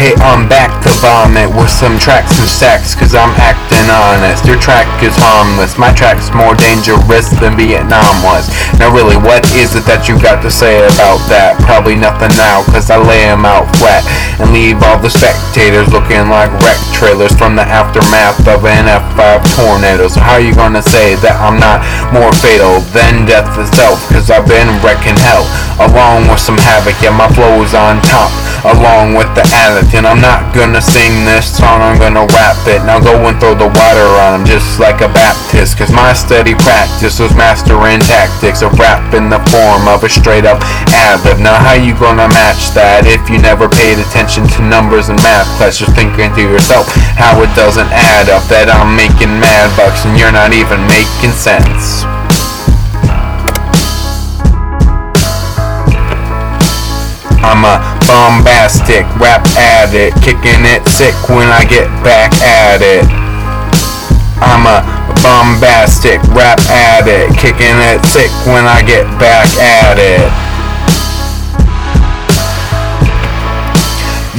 Hey, I'm back to vomit with some tracks and stacks, cause I'm acting honest. Your track is harmless, my track's more dangerous than Vietnam was. Now, really, what is it that you got to say about that? Probably nothing now, cause I lay 'em out flat and leave all the spectators looking like wreck trailers from the aftermath of an F5 tornado. So, how you gonna say that I'm not more fatal than death itself? Cause I've been wrecking hell along with some havoc, yeah, my flow's on top along with the addict. And I'm not gonna sing this song, I'm gonna rap it. Now go and throw the water on him just like a Baptist. Cause my steady practice was mastering tactics of rap in the form of a straight up ad. Now how you gonna match that if you never paid attention to numbers and math class? Just thinking to yourself how it doesn't add up that I'm making mad bucks and you're not even making sense. I'm a bombastic rap addict, kicking it sick when I get back at it. I'm a bombastic rap addict, kicking it sick when I get back at it.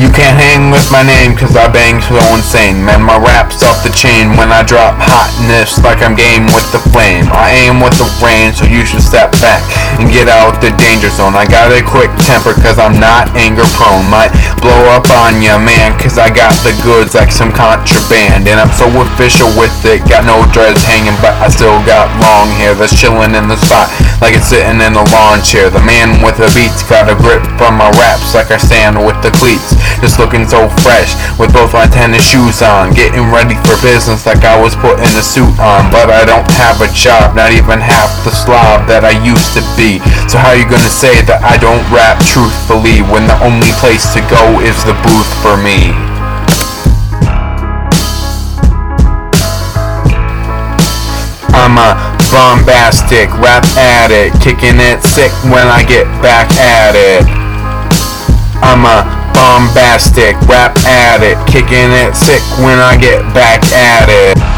You can't hang with my name cause I bang so insane. Man, my rap's off the chain when I drop hotness like I'm game with the flame. I aim with the rain so you should step back and get out the danger zone. I got a quick temper cause I'm not anger prone. Might blow up on ya man cause I got the goods like some contraband. And I'm so official with it, got no dreads hanging but I still got long hair that's chilling in the spot like it's sitting in a lawn chair. The man with the beats got a grip on my raps like I stand with the cleats just looking so fresh with both my tennis shoes on. Getting ready for business like I was putting a suit on. But I don't have a job, not even half the slob that I used to be. So how you gonna say that I don't rap truthfully when the only place to go is the booth for me? I'm a bombastic rap addict, kicking it sick when I get back at it. I'm a bombastic rap addict, kicking it sick when I get back at it.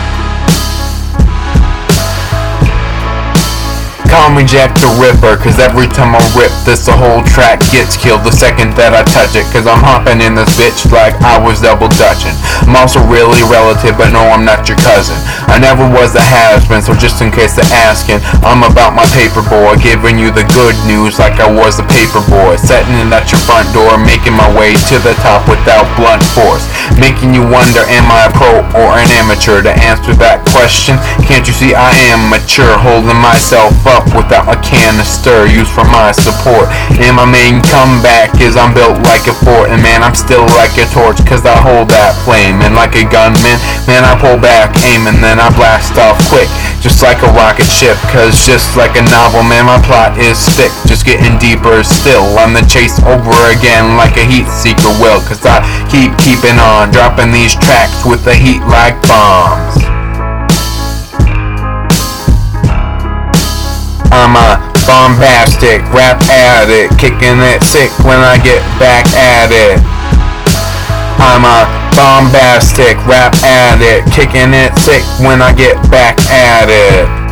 Call me Jack the Ripper, cause every time I rip this, the whole track gets killed the second that I touch it. Cause I'm hopping in this bitch like I was double dutching. I'm also really relative, but no, I'm not your cousin. I never was a has-been, so just in case they're asking, I'm about my paper boy, giving you the good news like I was a paper boy. Setting it at your front door, making my way to the top without blunt force. Making you wonder, am I a pro or an amateur? To answer that question, can't you see I am mature, holding myself up without a canister used for my support. And my main comeback is I'm built like a fort, and man, I'm still like a torch, cause I hold that flame. And like a gunman, man, I pull back, aim, and then I blast off quick, just like a rocket ship. Cause just like a novel, man, my plot is thick, just getting deeper still. I'm the chase over again, like a heat seeker will, cause I keep keeping on, dropping these tracks with the heat like bombs. I'm a bombastic rap addict, kicking it sick when I get back at it. I'm a bombastic rap addict, kicking it sick when I get back at it.